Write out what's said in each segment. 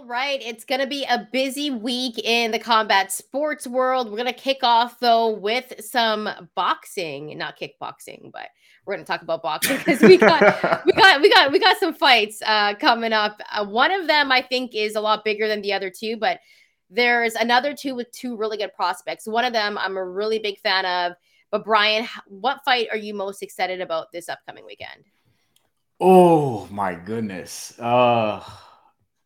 All right, it's going to be a busy week in the combat sports world. We're going to kick off though with some boxing, not kickboxing, but we're going to talk about boxing because we got we got we got we got some fights uh, coming up. Uh, one of them I think is a lot bigger than the other two, but there's another two with two really good prospects. One of them I'm a really big fan of. But Bryan, what fight are you most excited about this upcoming weekend? Oh my goodness. Uh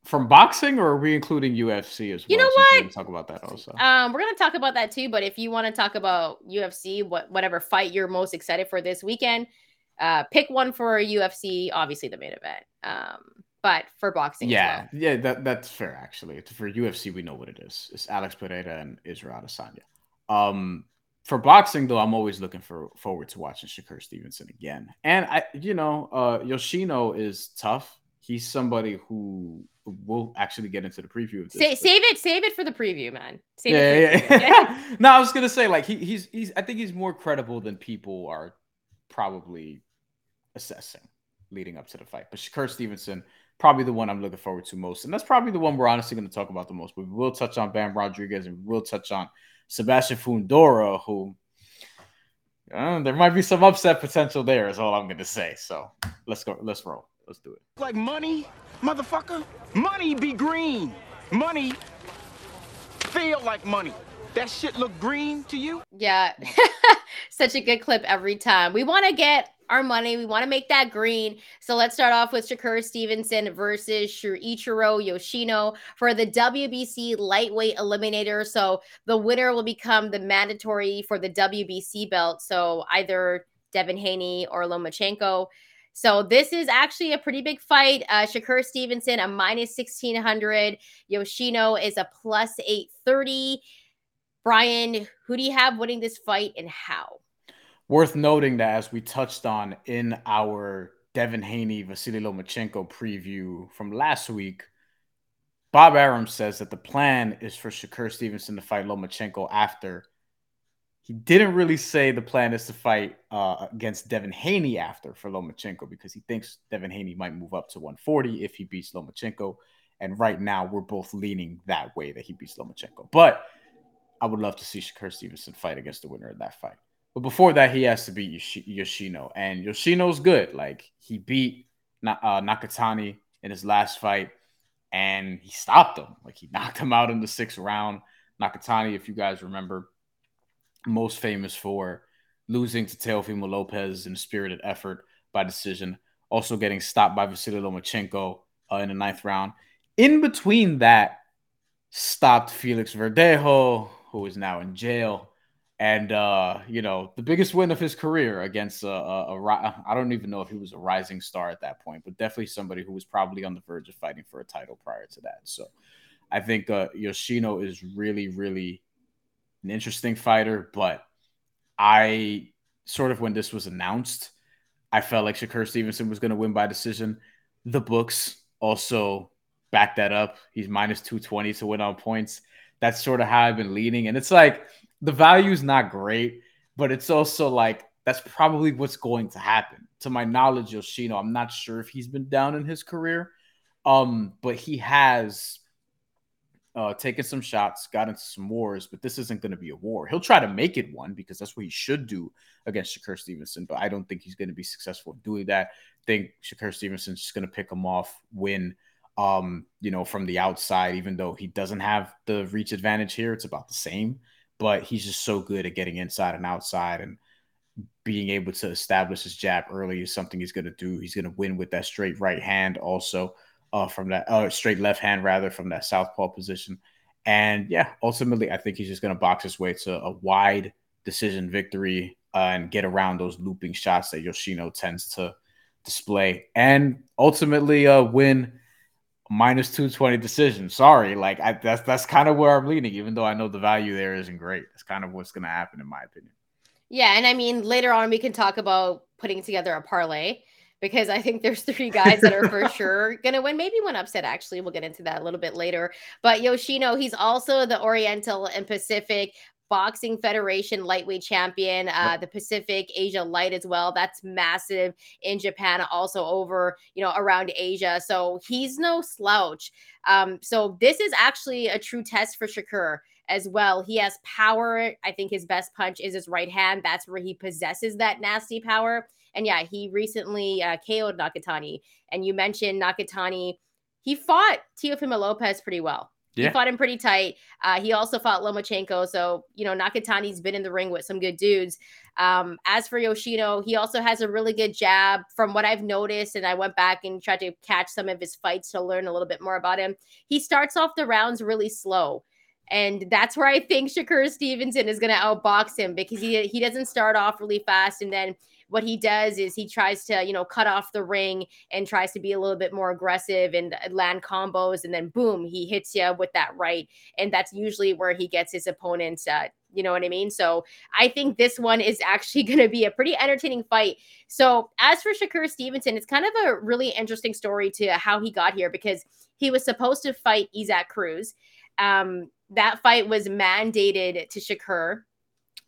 from boxing or are we including UFC as well? You know what? talk about that also. Um, we're gonna talk about that too. But if you want to talk about UFC, what whatever fight you're most excited for this weekend, uh, pick one for UFC. Obviously, the main event. Um, but for boxing, yeah, well. yeah, that that's fair actually. For UFC, we know what it is. It's Alex Pereira and Israel Adesanya. Um, for boxing though, I'm always looking for forward to watching Shakur Stevenson again. And I, you know, uh, Yoshino is tough. He's somebody who we'll actually get into the preview of this. Say, save it, save it for the preview, man. Save yeah, yeah, yeah. no, I was gonna say like he, he's he's I think he's more credible than people are probably assessing leading up to the fight. But Shakur Stevenson, probably the one I'm looking forward to most, and that's probably the one we're honestly going to talk about the most. But we will touch on Bam Rodriguez and we'll touch on Sebastian Fundora, who uh, there might be some upset potential there. Is all I'm going to say. So let's go. Let's roll. Let's do it. Like money, motherfucker. Money be green. Money feel like money. That shit look green to you? Yeah. Such a good clip every time. We want to get our money. We want to make that green. So let's start off with Shakur Stevenson versus Shuichiro Yoshino for the WBC lightweight eliminator. So the winner will become the mandatory for the WBC belt. So either Devin Haney or Lomachenko. So this is actually a pretty big fight. Uh, Shakur Stevenson, a minus 1600. Yoshino is a plus 830. Bryan, who do you have winning this fight and how? Worth noting that as we touched on in our Devin Haney, Vasily Lomachenko preview from last week, Bob Arum says that the plan is for Shakur Stevenson to fight Lomachenko after he didn't really say the plan is to fight uh, against Devin Haney after for Lomachenko because he thinks Devin Haney might move up to 140 if he beats Lomachenko. And right now, we're both leaning that way that he beats Lomachenko. But I would love to see Shakur Stevenson fight against the winner of that fight. But before that, he has to beat Yoshino. And Yoshino's good. Like, he beat uh, Nakatani in his last fight, and he stopped him. Like, he knocked him out in the sixth round. Nakatani, if you guys remember, most famous for losing to Teofimo Lopez in a spirited effort by decision, also getting stopped by Vasily Lomachenko uh, in the ninth round. In between that, stopped Felix Verdejo, who is now in jail. And, uh, you know, the biggest win of his career against a, a, a, I don't even know if he was a rising star at that point, but definitely somebody who was probably on the verge of fighting for a title prior to that. So I think uh, Yoshino is really, really an interesting fighter, but I sort of when this was announced, I felt like Shakur Stevenson was going to win by decision. The books also back that up. He's minus 220 to win on points. That's sort of how I've been leaning. And it's like the value is not great, but it's also like that's probably what's going to happen. To my knowledge, Yoshino, I'm not sure if he's been down in his career. Um, but he has uh, taken some shots, got into some wars, but this isn't going to be a war. He'll try to make it one because that's what he should do against Shakur Stevenson, but I don't think he's going to be successful in doing that. I think Shakur Stevenson's just going to pick him off, win, um, you know, from the outside, even though he doesn't have the reach advantage here. It's about the same, but he's just so good at getting inside and outside and being able to establish his jab early is something he's going to do. He's going to win with that straight right hand also uh, from that uh, straight left hand rather from that southpaw position. And yeah, ultimately, I think he's just going to box his way to a wide decision victory uh, and get around those looping shots that Yoshino tends to display, and ultimately uh, win minus two twenty decision. Sorry, like I, that's that's kind of where I'm leaning, even though I know the value there isn't great. That's kind of what's going to happen, in my opinion. Yeah, and I mean later on we can talk about putting together a parlay because I think there's three guys that are for sure going to win. Maybe one upset, actually. We'll get into that a little bit later. But Yoshino, he's also the Oriental and Pacific Boxing Federation lightweight champion, uh, the Pacific Asia light as well. That's massive in Japan, also over, you know, around Asia. So he's no slouch. Um, so this is actually a true test for Shakur as well. He has power. I think his best punch is his right hand. That's where he possesses that nasty power. And yeah, he recently uh, KO'd Nakatani. And you mentioned Nakatani. He fought Teofimo Lopez pretty well. Yeah. He fought him pretty tight. Uh, he also fought Lomachenko. So, you know, Nakatani's been in the ring with some good dudes. Um, as for Yoshino, he also has a really good jab from what I've noticed. And I went back and tried to catch some of his fights to learn a little bit more about him. He starts off the rounds really slow. And that's where I think Shakur Stevenson is going to outbox him because he, he doesn't start off really fast. And then what he does is he tries to, you know, cut off the ring and tries to be a little bit more aggressive and land combos. And then boom, he hits you with that right. And that's usually where he gets his opponents. Uh, you know what I mean? So I think this one is actually going to be a pretty entertaining fight. So as for Shakur Stevenson, it's kind of a really interesting story to how he got here because he was supposed to fight Isaac Cruz. Um, that fight was mandated to Shakur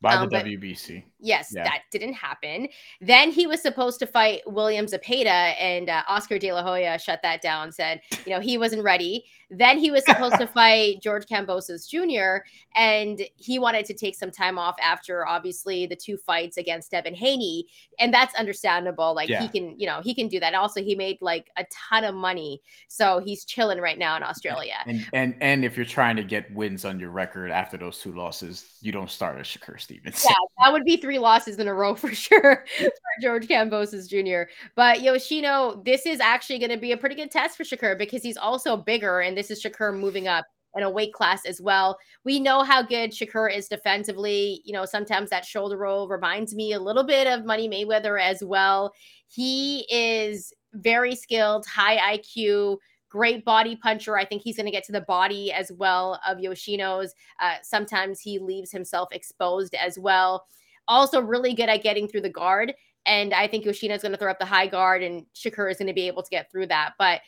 by um, the WBC. Yes, yeah. that didn't happen. Then he was supposed to fight William Zepeda, and uh, Oscar De La Hoya shut that down. Said, you know, he wasn't ready. Then he was supposed to fight George Kambosos Jr., and he wanted to take some time off after obviously the two fights against Devin Haney, and that's understandable. Like yeah. he can, you know, he can do that. Also, he made like a ton of money, so he's chilling right now in Australia. And and and if you're trying to get wins on your record after those two losses, you don't start as Shakur Stevens. Yeah, that would be three losses in a row for sure for George Kambosos Jr. But Yoshino, this is actually going to be a pretty good test for Shakur because he's also bigger and this is Shakur moving up in a weight class as well. We know how good Shakur is defensively. You know, sometimes that shoulder roll reminds me a little bit of Money Mayweather as well. He is very skilled, high IQ, great body puncher. I think he's going to get to the body as well of Yoshino's. Uh, sometimes he leaves himself exposed as well. Also, really good at getting through the guard. And I think Yoshino's going to throw up the high guard, and Shakur is going to be able to get through that. But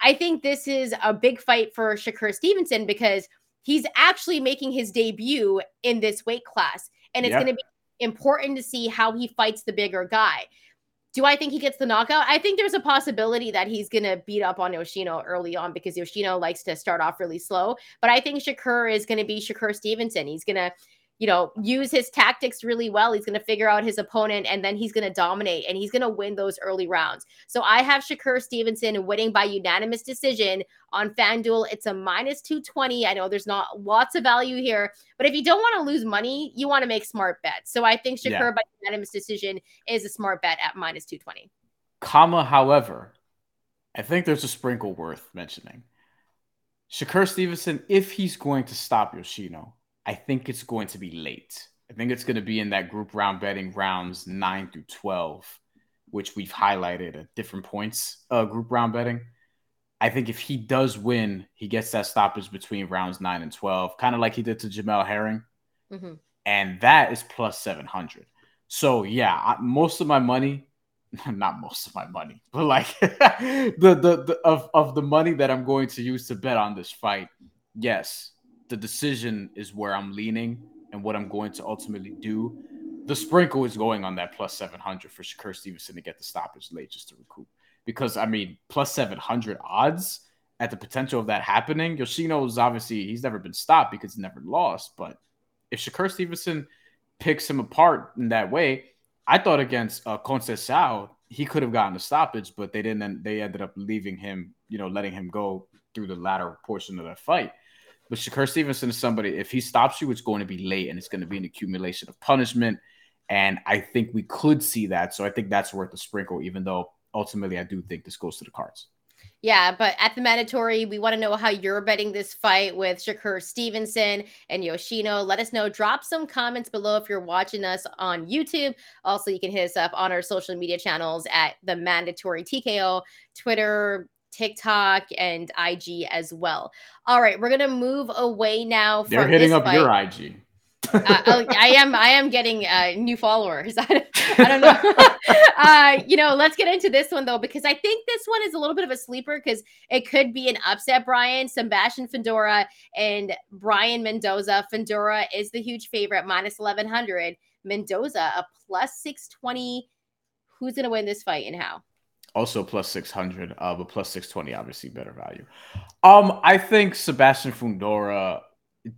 I think this is a big fight for Shakur Stevenson because he's actually making his debut in this weight class. And it's yep. going to be important to see how he fights the bigger guy. Do I think he gets the knockout? I think there's a possibility that he's going to beat up on Yoshino early on because Yoshino likes to start off really slow. But I think Shakur is going to be Shakur Stevenson. He's going to you know, use his tactics really well. He's going to figure out his opponent and then he's going to dominate and he's going to win those early rounds. So I have Shakur Stevenson winning by unanimous decision on FanDuel. It's a minus 220. I know there's not lots of value here, but if you don't want to lose money, you want to make smart bets. So I think Shakur yeah. by unanimous decision is a smart bet at minus 220. Comma, however, I think there's a sprinkle worth mentioning. Shakur Stevenson, if he's going to stop Yoshino, I think it's going to be late. I think it's going to be in that group round betting rounds nine through 12, which we've highlighted at different points, uh, group round betting. I think if he does win, he gets that stoppage between rounds nine and 12, kind of like he did to Jamel Herring. Mm-hmm. And that is plus 700. So, yeah, I, most of my money, not most of my money, but like the, the, the, of, of the money that I'm going to use to bet on this fight, yes, the decision is where I'm leaning and what I'm going to ultimately do. The sprinkle is going on that plus 700 for Shakur Stevenson to get the stoppage late just to recoup. Because, I mean, plus 700 odds at the potential of that happening. Yoshino's obviously, he's never been stopped because he's never lost. But if Shakur Stevenson picks him apart in that way, I thought against uh, Conceição, he could have gotten a stoppage, but they didn't. They ended up leaving him, you know, letting him go through the latter portion of that fight. But Shakur Stevenson is somebody, if he stops you, it's going to be late and it's going to be an accumulation of punishment. And I think we could see that. So I think that's worth a sprinkle, even though ultimately I do think this goes to the cards. Yeah, but at the mandatory, we want to know how you're betting this fight with Shakur Stevenson and Yoshino. Let us know. Drop some comments below if you're watching us on YouTube. Also, you can hit us up on our social media channels at the mandatory TKO, Twitter, TikTok and IG as well. All right, we're gonna move away now. They're hitting up fight. your IG. uh, I am I am getting uh, new followers. I, I don't know. uh, you know, let's get into this one though because I think this one is a little bit of a sleeper because it could be an upset. Bryan Sebastian Fundora and Brian Mendoza. Fundora is the huge favorite, minus eleven hundred. Mendoza a plus six twenty. Who's going to win this fight and how? Also plus 600, uh, but plus 620, obviously better value. Um, I think Sebastian Fundora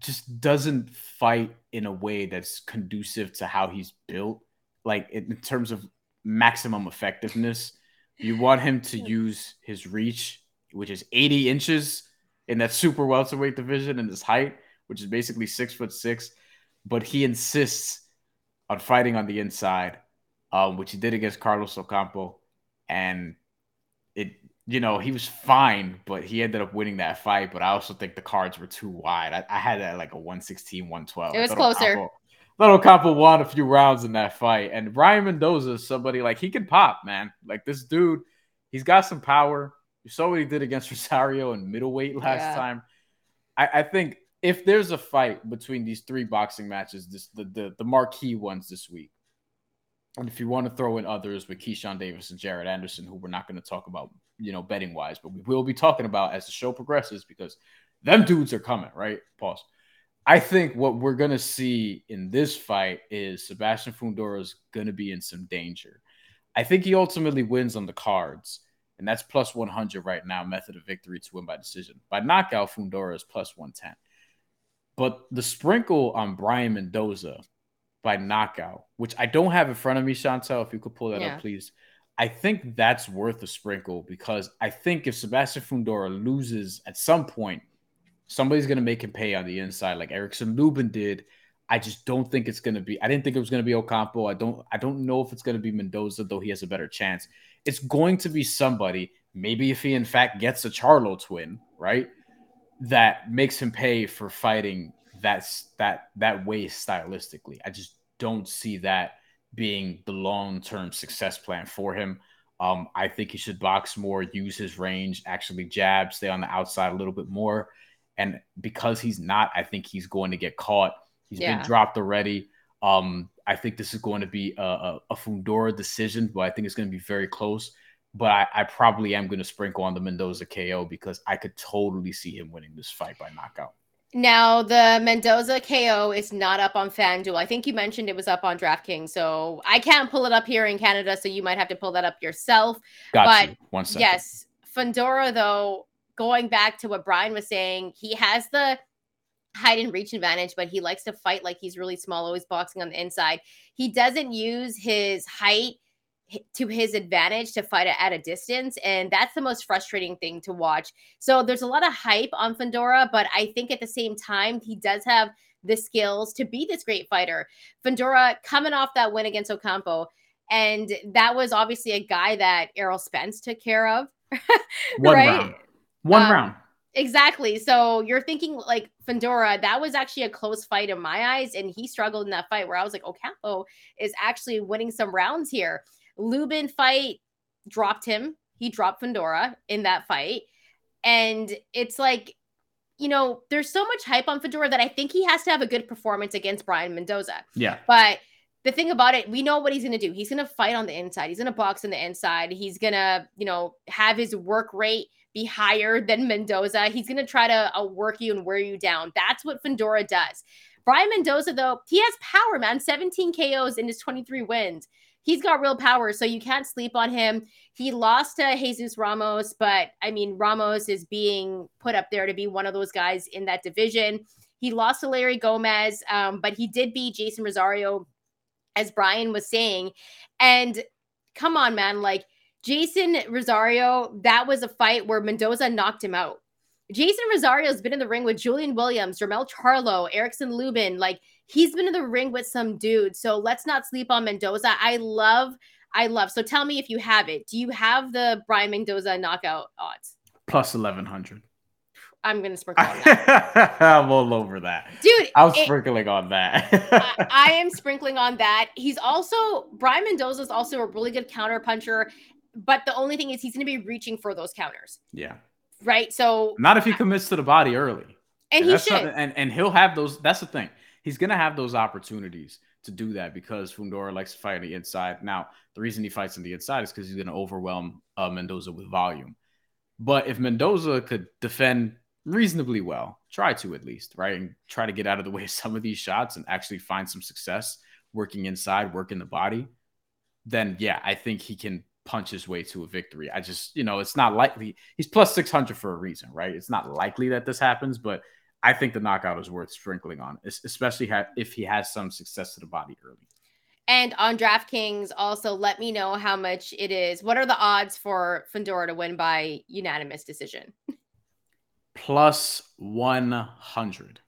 just doesn't fight in a way that's conducive to how he's built. Like in terms of maximum effectiveness, you want him to use his reach, which is 80 inches in that super welterweight division, and his height, which is basically six foot six. But he insists on fighting on the inside, um, which he did against Carlos Ocampo and it you know he was fine but he ended up winning that fight but i also think the cards were too wide i, I had that like a 116 112 it was closer Little Campo won a few rounds in that fight, and Brian Mendoza is somebody like he can pop, man. Like this dude, he's got some power. You saw what he did against Rosario in middleweight last yeah. time. I, I, think if there's a fight between these three boxing matches, this the the, the marquee ones this week, and if you want to throw in others with Keyshawn Davis and Jared Anderson, who we're not going to talk about, you know, betting wise, but we will be talking about as the show progresses because them dudes are coming, right? Pause. I think what we're going to see in this fight is Sebastian Fundora is going to be in some danger. I think he ultimately wins on the cards, and that's plus 100 right now, method of victory to win by decision. By knockout, Fundora is plus 110. But the sprinkle on Brian Mendoza by knockout, which I don't have in front of me, Shantelle. If you could pull that yeah. up, please. I think that's worth a sprinkle because I think if Sebastian Fundora loses at some point, somebody's going to make him pay on the inside, like Erickson Lubin did. I just don't think it's going to be. I didn't think it was going to be Ocampo. I don't. I don't know if it's going to be Mendoza, though he has a better chance. It's going to be somebody. Maybe if he in fact gets a Charlo twin, right, that makes him pay for fighting that's that that way stylistically. I just don't see that being the long term success plan for him. Um, I think he should box more, use his range, actually jab, stay on the outside a little bit more. And because he's not, I think he's going to get caught. He's yeah. been dropped already. Um, I think this is going to be a, a, a Fundora decision, but I think it's going to be very close. But I, I probably am going to sprinkle on the Mendoza KO because I could totally see him winning this fight by knockout. Now the Mendoza KO is not up on FanDuel. I think you mentioned it was up on DraftKings, so I can't pull it up here in Canada. So you might have to pull that up yourself. Got but you. One second. Yes, Fundora though. Going back to what Bryan was saying, he has the height and reach advantage, but he likes to fight like he's really small, always boxing on the inside. He doesn't use his height to his advantage to fight at a distance. And that's the most frustrating thing to watch. So there's a lot of hype on Fundora, but I think at the same time, he does have the skills to be this great fighter. Fundora coming off that win against Ocampo. And that was obviously a guy that Errol Spence took care of. One right? round. One um, round. Exactly. So you're thinking like Fundora, that was actually a close fight in my eyes. And he struggled in that fight where I was like, Ocampo is actually winning some rounds here. Lubin fight dropped him. He dropped Fundora in that fight. And it's like, you know, there's so much hype on Fundora that I think he has to have a good performance against Brian Mendoza. Yeah. But the thing about it, we know what he's going to do. He's going to fight on the inside. He's going to box on the inside. He's going to, you know, have his work rate be higher than Mendoza. He's going to try to uh, work you and wear you down. That's what Fundora does. Brian Mendoza, though, he has power, man. 17 KOs in his 23 wins he's got real power, so you can't sleep on him. He lost to Jesus Ramos, but I mean, Ramos is being put up there to be one of those guys in that division. He lost to Larry Gomez, um, but he did beat Jason Rosario, as Bryan was saying. And come on, man, like Jason Rosario, that was a fight where Mendoza knocked him out. Jason Rosario has been in the ring with Julian Williams, Jermell Charlo, Erickson Lubin. Like he's been in the ring with some dudes. So let's not sleep on Mendoza. I love, I love. So tell me if you have it. Do you have the Brian Mendoza knockout odds? Plus 1100. I'm gonna sprinkle on that. I'm all over that, dude. I'm it, sprinkling on that. I, I, am sprinkling on that. He's also Brian Mendoza is also a really good counter puncher, but the only thing is he's gonna be reaching for those counters. Yeah. Right. So not if he commits to the body early. And he should. Not, and and he'll have those. That's the thing he's gonna have those opportunities to do that because Fundora likes to fight on the inside. Now, the reason he fights on the inside is because he's gonna overwhelm uh, Mendoza with volume. But if Mendoza could defend reasonably well, try to at least, right, and try to get out of the way of some of these shots and actually find some success working inside, working the body, then yeah, I think he can punch his way to a victory. I just, you know, it's not likely. He's plus 600 for a reason, right? It's not likely that this happens, but I think the knockout is worth sprinkling on, especially if he has some success to the body early. And on DraftKings, also let me know how much it is. What are the odds for Fundora to win by unanimous decision? Plus 100.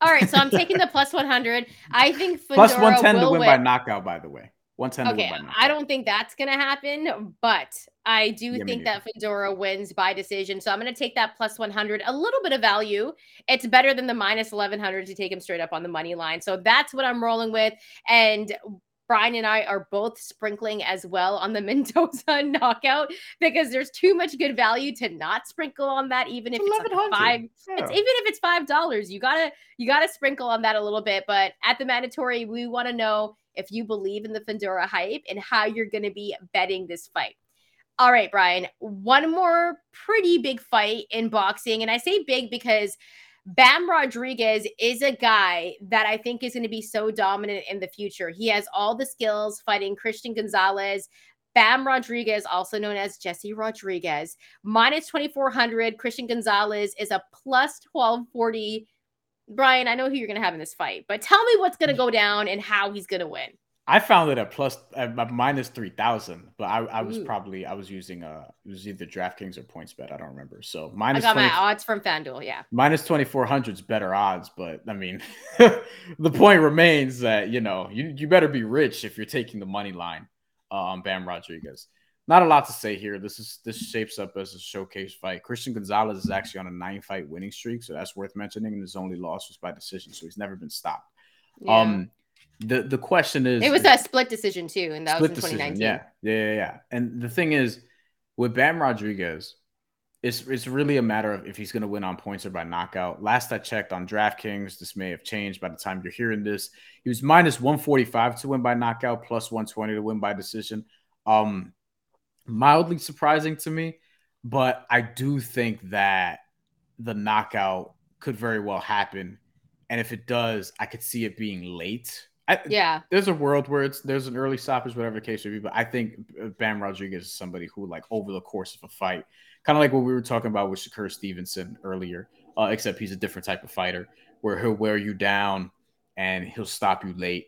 All right, so I'm taking the plus 100. I think Fundora plus 110 to win, win by knockout, by the way. 110 okay, I don't think that's going to happen, but I do yeah, think that Fundora wins by decision. So I'm going to take that plus 100, a little bit of value. It's better than the minus 1100 to take him straight up on the money line. So that's what I'm rolling with. And Bryan and I are both sprinkling as well on the Mendoza knockout because there's too much good value to not sprinkle on that, even if it's like five. Yeah. It's even if it's five dollars, you gotta you gotta sprinkle on that a little bit. But at the mandatory, we want to know if you believe in the Fundora hype and how you're going to be betting this fight. All right, Bryan, one more pretty big fight in boxing. And I say big because Bam Rodriguez is a guy that I think is going to be so dominant in the future. He has all the skills fighting Cristian Gonzalez. Bam Rodriguez, also known as Jesse Rodriguez, minus 2,400. Cristian Gonzalez is a plus 1240. Bryan, I know who you're going to have in this fight, but tell me what's going to go down and how he's going to win. I found it at plus at minus three thousand, but I, I was Ooh. probably I was using a it was either DraftKings or PointsBet. I don't remember. So minus. I got 20, my odds from FanDuel. Yeah. Minus twenty four hundred is better odds, but I mean, the point remains that you know you you better be rich if you're taking the money line uh, on Bam Rodriguez. Not a lot to say here. This is this shapes up as a showcase fight. Cristian Gonzalez is actually on a nine fight winning streak, so that's worth mentioning. And his only loss was by decision, so he's never been stopped. Yeah. Um the the question is it was a split decision too, and that was in 2019. yeah, yeah, yeah. And the thing is, with Bam Rodriguez, it's it's really a matter of if he's going to win on points or by knockout. Last I checked on DraftKings, this may have changed by the time you're hearing this. He was minus 145 to win by knockout, plus 120 to win by decision. Um, mildly surprising to me, but I do think that the knockout could very well happen. And if it does, I could see it being late I, yeah, there's a world where it's there's an early stoppage, whatever the case may be. But I think Bam Rodriguez is somebody who, like, over the course of a fight, kind of like what we were talking about with Shakur Stevenson earlier, uh, except he's a different type of fighter where he'll wear you down and he'll stop you late.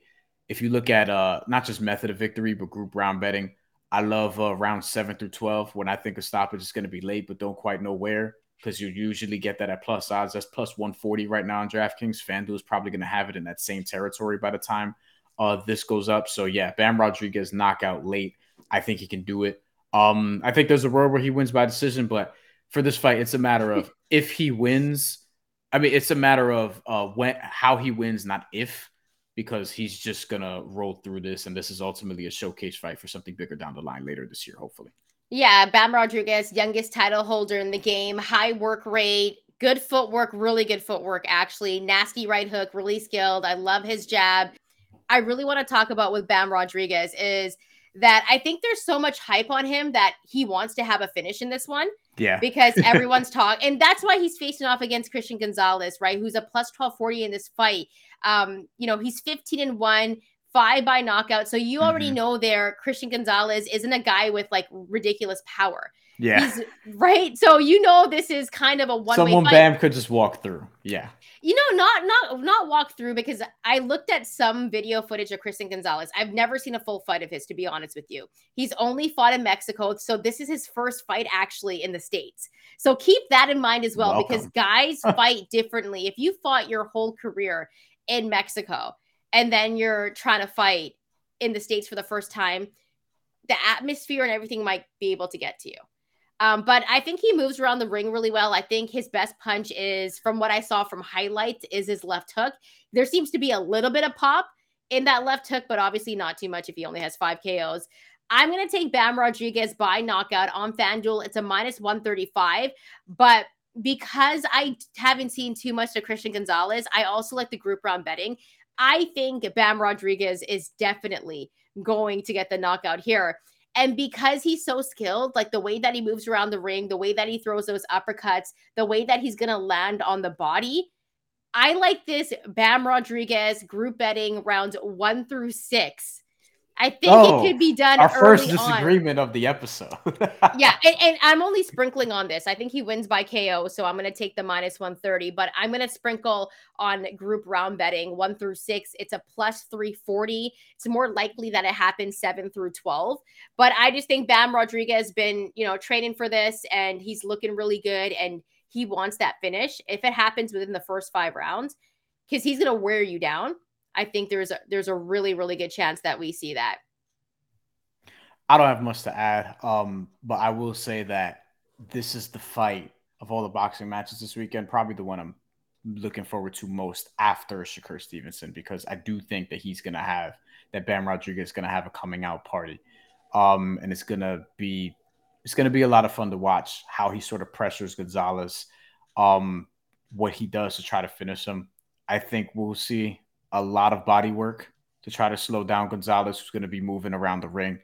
If you look at uh not just method of victory, but group round betting, I love uh, round seven through twelve when I think a stoppage is going to be late, but don't quite know where because you usually get that at plus odds. That's plus 140 right now on DraftKings. FanDuel is probably going to have it in that same territory by the time uh, this goes up. So yeah, Bam Rodriguez knockout late. I think he can do it. Um, I think there's a world where he wins by decision, but for this fight, it's a matter of if he wins. I mean, it's a matter of uh, when how he wins, not if, because he's just gonna roll through this, and this is ultimately a showcase fight for something bigger down the line later this year, hopefully. Yeah, Bam Rodriguez, youngest title holder in the game, high work rate, good footwork, really good footwork, actually. Nasty right hook, really skilled. I love his jab. I really want to talk about with Bam Rodriguez is that I think there's so much hype on him that he wants to have a finish in this one. Yeah. Because everyone's talking. And that's why he's facing off against Cristian Gonzalez, right? Who's a plus 1240 in this fight. Um, you know, he's 15 and 1, five by knockout. So you already mm-hmm. know there Cristian Gonzalez isn't a guy with like ridiculous power. Yeah. He's, right. So you know this is kind of a one. Someone Bam could just walk through. Yeah. You know, not not not walk through because I looked at some video footage of Cristian Gonzalez. I've never seen a full fight of his, to be honest with you. He's only fought in Mexico, so this is his first fight actually in the states. So keep that in mind as well, Welcome. because guys fight differently. If you fought your whole career in Mexico and then you're trying to fight in the states for the first time the atmosphere and everything might be able to get to you um, but I think he moves around the ring really well. I think his best punch is, from what I saw from highlights, is his left hook. There seems to be a little bit of pop in that left hook, but obviously not too much if he only has five KOs. I'm going to take Bam Rodriguez by knockout on FanDuel. It's a minus 135, but because I haven't seen too much of Cristian Gonzalez, I also like the group round betting. I think Bam Rodriguez is definitely going to get the knockout here. And because he's so skilled, like the way that he moves around the ring, the way that he throws those uppercuts, the way that he's going to land on the body, I like this Bam Rodriguez group betting rounds one through six I think oh, it could be oh, done. Our first disagreement on. of the episode. yeah, and, and, I'm only sprinkling on this. I think he wins by KO, so I'm going to take the minus 130. But I'm going to sprinkle on group round betting one through six. It's a plus 340. It's more likely that it happens seven through 12. But I just think Bam Rodriguez has been, you know, training for this, and he's looking really good, and he wants that finish. If it happens within the first five rounds, because he's going to wear you down I think there's a, there's a really really good chance that we see that. I don't have much to add, um, but I will say that this is the fight of all the boxing matches this weekend, probably the one I'm looking forward to most after Shakur Stevenson because I do think that he's gonna have that Bam Rodriguez is gonna have a coming out party, um, and it's gonna be it's gonna be a lot of fun to watch how he sort of pressures Gonzalez, um, what he does to try to finish him. I think we'll see a lot of body work to try to slow down Gonzalez, who's going to be moving around the ring.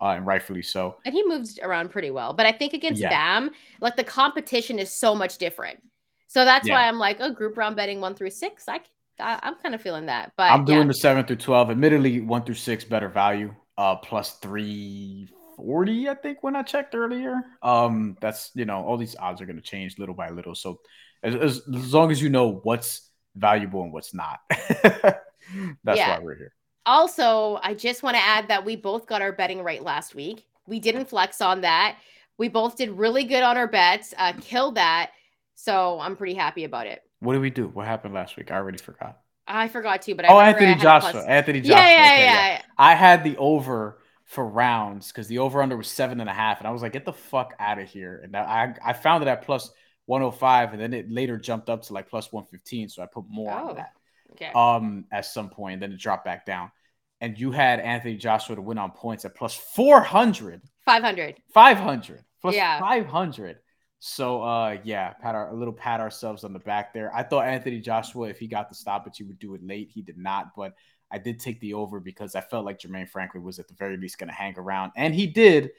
Uh, and rightfully so. And he moves around pretty well. But I think against yeah. Bam, like the competition is so much different. So that's yeah. why I'm like, oh, group round betting one through six. I, I am kind of feeling that. But I'm doing yeah. the seven through twelve. Admittedly, one through six better value. Uh, plus three forty, I think, when I checked earlier. Um, that's you know, all these odds are going to change little by little. So as, as, as long as you know what's valuable and what's not. That's yeah. why we're here. Also, I just want to add that we both got our betting right last week. We didn't flex on that. We both did really good on our bets, uh, killed that. So I'm pretty happy about it. What did we do? What happened last week? I already forgot. I forgot too, but oh, Anthony Joshua. Anthony Joshua. Yeah, yeah, okay, yeah, yeah. I had the over for rounds because the over under was seven and a half, and I was like, get the fuck out of here. And I I found it at plus 105, and then it later jumped up to like plus 115. So I put more oh, on that. Okay. Um, at some point, and then it dropped back down. And you had Anthony Joshua to win on points at plus 400. 500. 500. Plus yeah. 500. So uh yeah, pat our a little pat ourselves on the back there. I thought Anthony Joshua, if he got the stoppage, he would do it late. He did not, but I did take the over because I felt like Jermaine Franklin was at the very least going to hang around, and he did.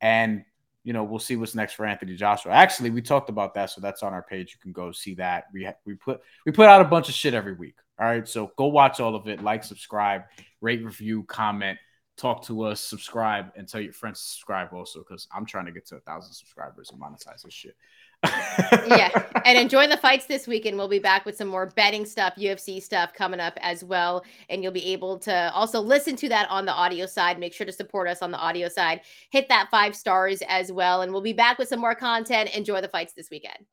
And you know, we'll see what's next for Anthony Joshua. Actually, we talked about that, so that's on our page. You can go see that. We ha- we put we put out a bunch of shit every week. All right, so go watch all of it. Like, subscribe, rate, review, comment, talk to us, subscribe, and tell your friends to subscribe also because I'm trying to get to a thousand subscribers and monetize this shit yeah. And enjoy the fights this weekend. We'll be back with some more betting stuff, UFC stuff coming up as well. And you'll be able to also listen to that on the audio side. Make sure to support us on the audio side. Hit that five stars as well. And we'll be back with some more content. Enjoy the fights this weekend.